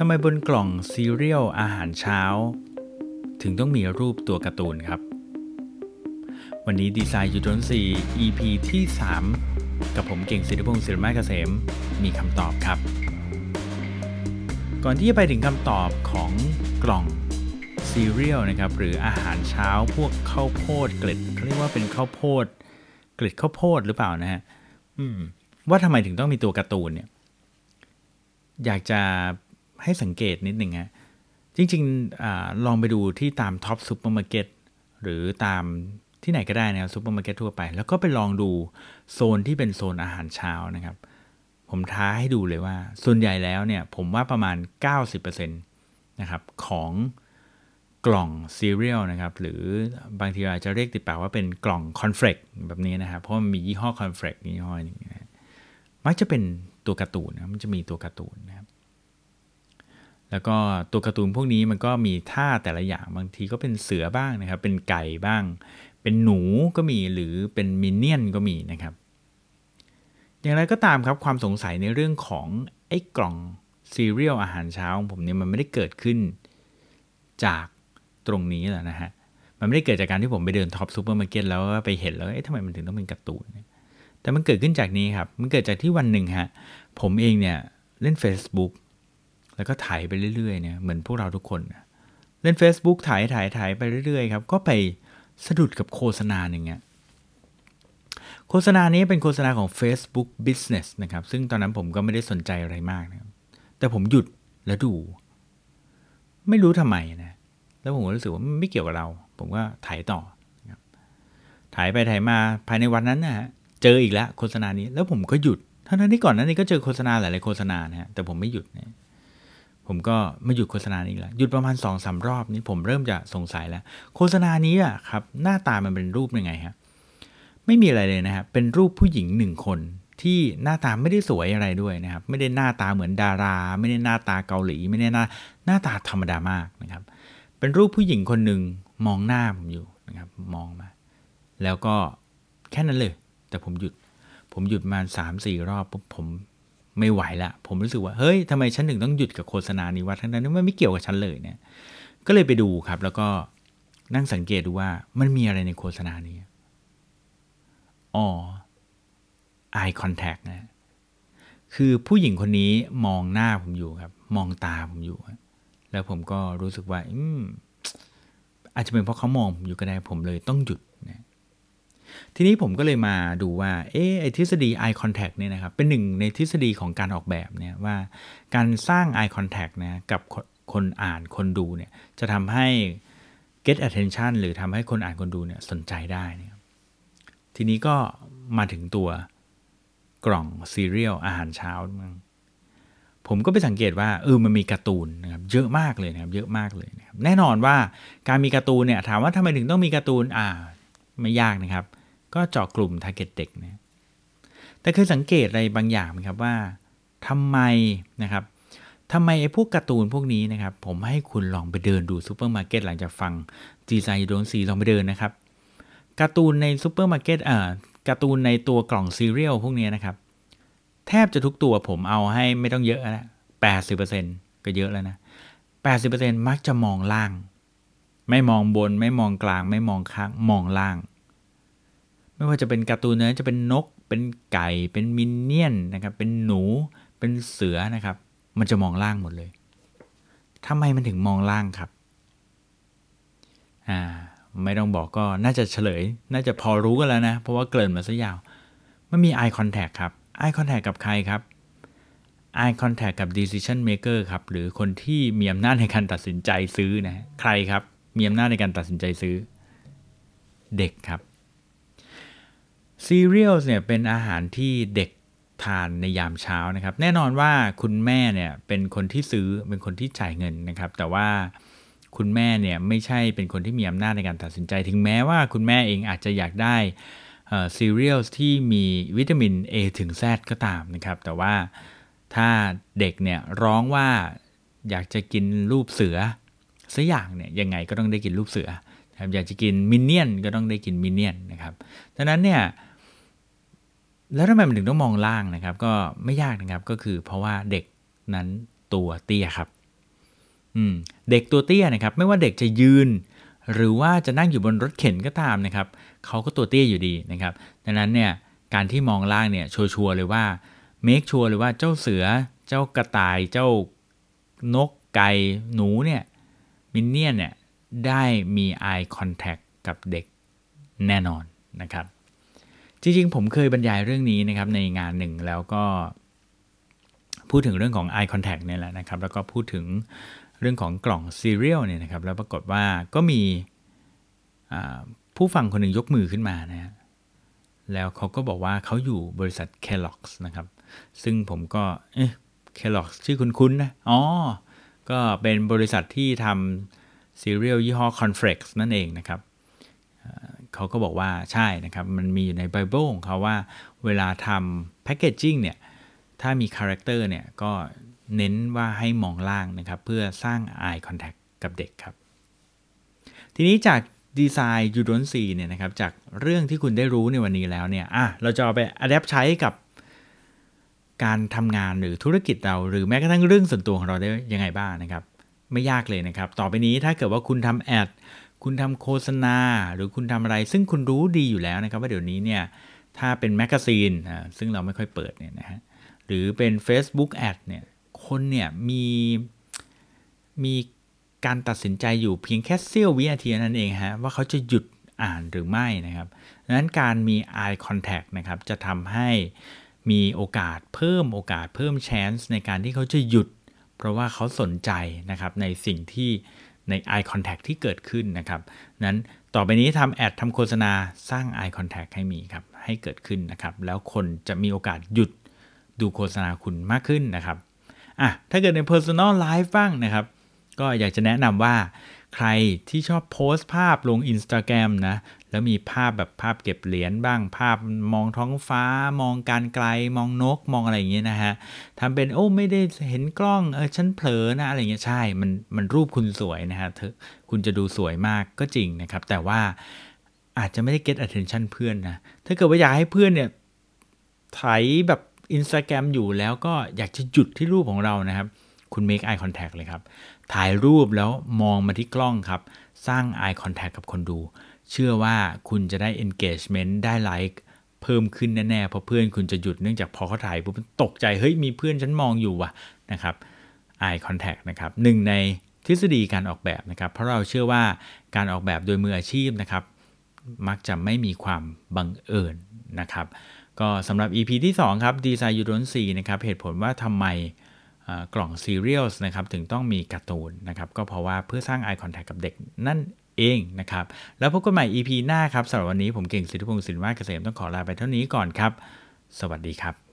ทำไมบนกล่องซีเรียลอาหารเช้า ถึงต้องมีรูปตัวการ์ตูนครับ วันนี้ Design You Don't See EP ที่ 3 กับผมเก่งศิริพงศ์ศิริมาเกษม มีคำตอบครับ ก่อนที่จะไปถึงคำตอบของกล่องซีเรียลนะครับ หรืออาหารเช้าพวกข้าวโพดเกล็ดเขาเรียกว่าเป็นข้าวโพด เกล็ดข้าวโพดหรือเปล่านะฮะว่าทำไมถึงต้องมีตัวการ์ตูนเนี่ยอยากจะ ให้สังเกตนิดหนึ่งฮะจริงๆอลองไปดูที่ตาม Tops ซูเปอร์มาร์เก็ตหรือตามที่ไหนก็ได้นะครับซูเปอร์มาร์เก็ตทั่วไป แล้วก็ไปลองดูโซนที่เป็นโซนอาหารเช้านะครับ ผมท้าให้ดูเลยว่า ส่วนใหญ่แล้วเนี่ย ผมว่าประมาณ 90%นะครับของกล่องซีเรียลนะครับ หรือบางทีอาจจะเรียกติดปากว่าเป็นกล่องคอนเฟลกแบบนี้นะครับ เพราะมันมียี่ห้อคอนเฟลกยี่ห้อนึงนะมักจะเป็นตัวการ์ตูนนะมันจะมีตัวการ์ตูนนะครับ แล้วก็ตัวการ์ตูนพวกนี้มันก็มีท่าแต่ละอย่างบางทีก็เป็นเสือบ้างนะครับ เป็นไก่บ้าง เป็นหนูก็มีหรือเป็นมินเนี่ยนก็มีนะครับ อย่างไรก็ตามครับความสงสัยในเรื่องของไอ้กล่องซีเรียลอาหารเช้าของผมเนี่ยมันไม่ได้เกิดขึ้นจากตรงนี้แหละนะฮะมันไม่ได้เกิดจากการที่ผมไปเดิน Tops ซูเปอร์มาร์เก็ตแล้วไปเห็นแล้วเอ๊ะทำไมมันถึงต้องเป็นการ์ตูน แต่มันเกิดขึ้นจากนี้ครับ มันเกิดจากที่วันหนึ่งฮะผมเองเนี่ยเล่น Facebook แล้วก็ถ่ายไปเรื่อยๆเนี่ยเหมือนพวกเราทุกคนเล่น Facebook ถ่ายถ่ายถ่ายไปเรื่อยๆครับก็ไปสะดุดกับโฆษณาหนึ่งเงี้ยโฆษณานี้เป็นโฆษณาของ Facebook Business นะครับ ซึ่งตอนนั้นผมก็ไม่ได้สนใจอะไรมากนะแต่ผมหยุดแล้วดู ไม่รู้ทำไมนะ แล้วผมก็รู้สึกว่าไม่เกี่ยวกับเรา ผมก็ถ่ายต่อครับถ่ายไปถ่ายมาภายในวันนั้นนะฮะเจออีกแล้วโฆษณานี้แล้วผมก็หยุดทั้งที่ก่อนนั้นนี่ก็เจอโฆษณาหลายๆโฆษณานะฮะแต่ผมไม่หยุดนะ ผมก็ไม่หยุดโฆษณานี้แล้วหยุดประมาณ2อสารอบนี้ผมเริ่มจะสงสัยแล้ว โฆษณานี้อะครับหน้าตามันเป็นรูปยังไงฮะไม่มีอะไรเลยนะครับเป็นรูปผู้หญิงหนึ่งคนที่หน้าตาไม่ได้สวยอะไรด้วยนะครับ ไม่ได้หน้าตาเหมือนดารา ไม่ได้หน้าตาเกาหลี ไม่ได้หน้าหน้าตาธรรมดามากนะครับ เป็นรูปผู้หญิงคนหนึ่งมองหน้าผมอยู่นะครับ มองมา แล้วก็แค่นั้นเลย แต่ผมหยุด ผมหยุดมาสามสี่รอบปุ๊บผม ไม่ไหวละ ผมรู้สึกว่า เฮ้ยทำไมฉันถึงต้องหยุดกับโฆษณานี้วะทั้งนั้นที่มันไม่เกี่ยวกับฉันเลยเนี่ย ก็เลยไปดูครับ แล้วก็นั่งสังเกตดูว่ามันมีอะไรในโฆษณานี้อ๋อ eye contact นะ คือผู้หญิงคนนี้มองหน้าผมอยู่ครับ มองตาผมอยู่ แล้วผมก็รู้สึกว่า อืมอาจจะเป็นเพราะเขามองผมอยู่ก็ได้ผมเลยต้องหยุดนะ ทีนี้ผมก็เลยมาดูว่าเออไอทฤษฎี eye contact เนี่ยนะครับเป็นหนึ่งในทฤษฎีของการออกแบบเนี่ยว่าการสร้าง eye contact นะกับคนอ่านคนดูเนี่ยจะทำให้ get attention หรือทำให้คนอ่านคนดูเนี่ยสนใจได้นะทีนี้ก็มาถึงตัวกล่องซีเรียลอาหารเช้ามั้งผมก็ไปสังเกตว่าเออมันมีการ์ตูนนะครับเยอะมากเลยนะครับเยอะมากเลยนะครับแน่นอนว่าการมีการ์ตูนเนี่ยถามว่าทำไมถึงต้องมีการ์ตูนอ่าไม่ยากนะครับ ก็เจาะกลุ่ม target เด็กนะแต่เคยสังเกตอะไรบางอย่างไหมครับว่าทำไมนะครับทำไมไอ้พวกการ์ตูนพวกนี้นะครับ ผมให้คุณลองไปเดินดูซูเปอร์มาร์เก็ตหลังจากฟัง Design You Don't See ลองไปเดินนะครับการ์ตูนในซูเปอร์มาร์เก็ตอ่าการ์ตูนในตัวกล่องซีเรียลพวกนี้นะครับ แทบจะทุกตัวผมเอาให้ไม่ต้องเยอะแล้วแปดสิบเปอร์เซ็นก็เยอะแล้วนะแปดสิบเปอร์เซ็นมักจะมองล่าง ไม่มองบน ไม่มองกลาง ไม่มองข้าง มองล่าง ไม่ว่าจะเป็นการ์ตูนนะจะเป็นนก เป็นไก่ เป็นมินเนี่ยนนะครับ เป็นหนู เป็นเสือนะครับ มันจะมองล่างหมดเลยทำไมมันถึงมองล่างครับ อ่า ไม่ต้องบอกก็น่าจะเฉลย น่าจะพอรู้กันแล้วนะ เพราะว่าเกริ่นมาซะยาว มันมี eye contact ครับ eye contact กับใครครับ eye contact กับ decision maker ครับ หรือคนที่มีอำนาจในการตัดสินใจซื้อนะ ใครครับ มีอำนาจในการตัดสินใจซื้อ เด็กครับ cereals เนี่ยเป็นอาหารที่เด็กทานในยามเช้านะครับ แน่นอนว่าคุณแม่เนี่ยเป็นคนที่ซื้อเป็นคนที่จ่ายเงินนะครับ แต่ว่าคุณแม่เนี่ยไม่ใช่เป็นคนที่มีอำนาจในการตัดสินใจ ถึงแม้ว่าคุณแม่เองอาจจะอยากได้ซีเรียลที่มีวิตามิน A ถึง Z ก็ตามนะครับ แต่ว่าถ้าเด็กเนี่ยร้องว่าอยากจะกินรูปเสือสักอย่างเนี่ยยังไงก็ต้องได้กินรูปเสือครับอยากจะกินมินเนี่ยนก็ต้องได้กินมินเนี่ยนนะครับดังนั้นเนี่ย แล้วทำไมมันถึงต้องมองล่างนะครับ ก็ไม่ยากนะครับก็คือเพราะว่าเด็กนั้นตัวเตี้ยครับอืมเด็กตัวเตี้ยนะครับ ไม่ว่าเด็กจะยืน หรือว่าจะนั่งอยู่บนรถเข็นก็ตามนะครับเขาก็ตัวเตี้ยอยู่ดีนะครับ ดังนั้นเนี่ยการที่มองล่างเนี่ยชัวร์เลยว่า make sure เลยว่าเจ้าเสือเจ้ากระต่ายเจ้านกไก่หนูเนี่ยมินเนี่ยนเนี่ยได้มี eye contact กับเด็กแน่นอนนะครับ จริงๆ ผมเคยบรรยายเรื่องนี้นะครับในงานหนึ่งแล้วก็ พูดถึงเรื่องของ eye contact เนี่ยแหละนะครับ แล้วก็พูดถึงเรื่องของกล่องซีเรียลเนี่ยนะครับ แล้วปรากฏว่าก็มีผู้ฟังคนหนึ่งยกมือขึ้นมานะฮะแล้วเขาก็บอกว่าเขาอยู่บริษัท Kellogg's นะครับ ซึ่งผมก็ เอ๊ะ Kellogg's ชื่อคุ้นๆนะ อ๋อ ก็เป็นบริษัทที่ทำซีเรียลยี่ห้อ Cornflakes นั่นเองนะครับ เขาก็บอกว่าใช่นะครับ มันมีอยู่ในไบเบิลของเขาว่า เวลาทำ packaging เนี่ย ถ้ามี character เนี่ย ก็เน้นว่าให้มองล่างนะครับ เพื่อสร้าง eye contact กับเด็กครับ ทีนี้จาก Design You Don't See เนี่ยนะครับ จากเรื่องที่คุณได้รู้ในวันนี้แล้วเนี่ยอะเราจะเอาไป adapt ใช้กับการทำงานหรือธุรกิจเรา หรือแม้กระทั่งเรื่องส่วนตัวของเราได้ยังไงบ้างนะครับ ไม่ยากเลยนะครับ ต่อไปนี้ถ้าเกิดว่าคุณทำ ad คุณทำโฆษณาหรือคุณทำอะไร ซึ่งคุณรู้ดีอยู่แล้วนะครับ ว่าเดี๋ยวนี้เนี่ยถ้าเป็นแมกกาซีนซึ่งเราไม่ค่อยเปิดเนี่ยนะฮะหรือเป็น Facebook Ad เนี่ยคนเนี่ยมีมีการตัดสินใจอยู่เพียงแค่เสี้ยววินาทีนั่นเองฮะว่าเขาจะหยุดอ่านหรือไม่นะครับดังนั้นการมี eye contact นะครับจะทำให้มีโอกาสเพิ่มโอกาสเพิ่ม chance ในการที่เขาจะหยุด เพราะว่าเขาสนใจนะครับในสิ่งที่ ใน eye contact ที่เกิดขึ้นนะครับ นั้นต่อไปนี้ทำแอดทำโฆษณาสร้าง eye contact ให้มีครับ ให้เกิดขึ้นนะครับ แล้วคนจะมีโอกาสหยุดดูโฆษณาคุณมากขึ้นนะครับอะถ้าเกิดใน personal life บ้างนะครับ ก็อยากจะแนะนำว่าใครที่ชอบโพสต์ภาพลง Instagram นะ แล้วมีภาพแบบภาพเก็บเหรียญบ้าง ภาพมองท้องฟ้า มองการไกล มองนก มองอะไรอย่างเงี้ยนะฮะทำเป็นโอ้ไม่ได้เห็นกล้อง เออฉันเผลอนะอะไรเงี้ย ใช่ มันมันรูปคุณสวยนะฮะเธอคุณจะดูสวยมากก็จริงนะครับ แต่ว่าอาจจะไม่ได้ get attention เพื่อนนะ ถ้าเกิดว่าอยากให้เพื่อนเนี่ยไถแบบ Instagram อยู่แล้วก็อยากจะหยุดที่รูปของเรานะครับ คุณ make eye contact เลยครับ ถ่ายรูปแล้วมองมาที่กล้องครับ สร้าง eye contact กับคนดู เชื่อว่าคุณจะได้ engagement ได้ like เพิ่มขึ้นแน่ๆเพราะเพื่อนคุณจะหยุดเนื่องจากพอเขาถ่ายปุ๊บตกใจเฮ้ยมีเพื่อนฉันมองอยู่ว่ะนะครับ eye contact นะครับหนึ่งในทฤษฎีการออกแบบนะครับ เพราะเราเชื่อว่าการออกแบบโดยมืออาชีพนะครับ มักจะไม่มีความบังเอิญนะครับ ก็สำหรับ EP ที่ 2 ครับ Design You Don't See นะครับเหตุผลว่าทำไมกล่องซีเรียลนะครับถึงต้องมีการ์ตูนนะครับก็เพราะว่าเพื่อสร้าง eye contact กับเด็กนั่น เองนะครับ แล้วพบกันใหม่ EP หน้าครับสำหรับวันนี้ผมเก่งสิทธิพงศ์สินวาเกษมต้องขอลาไปเท่านี้ก่อนครับ สวัสดีครับ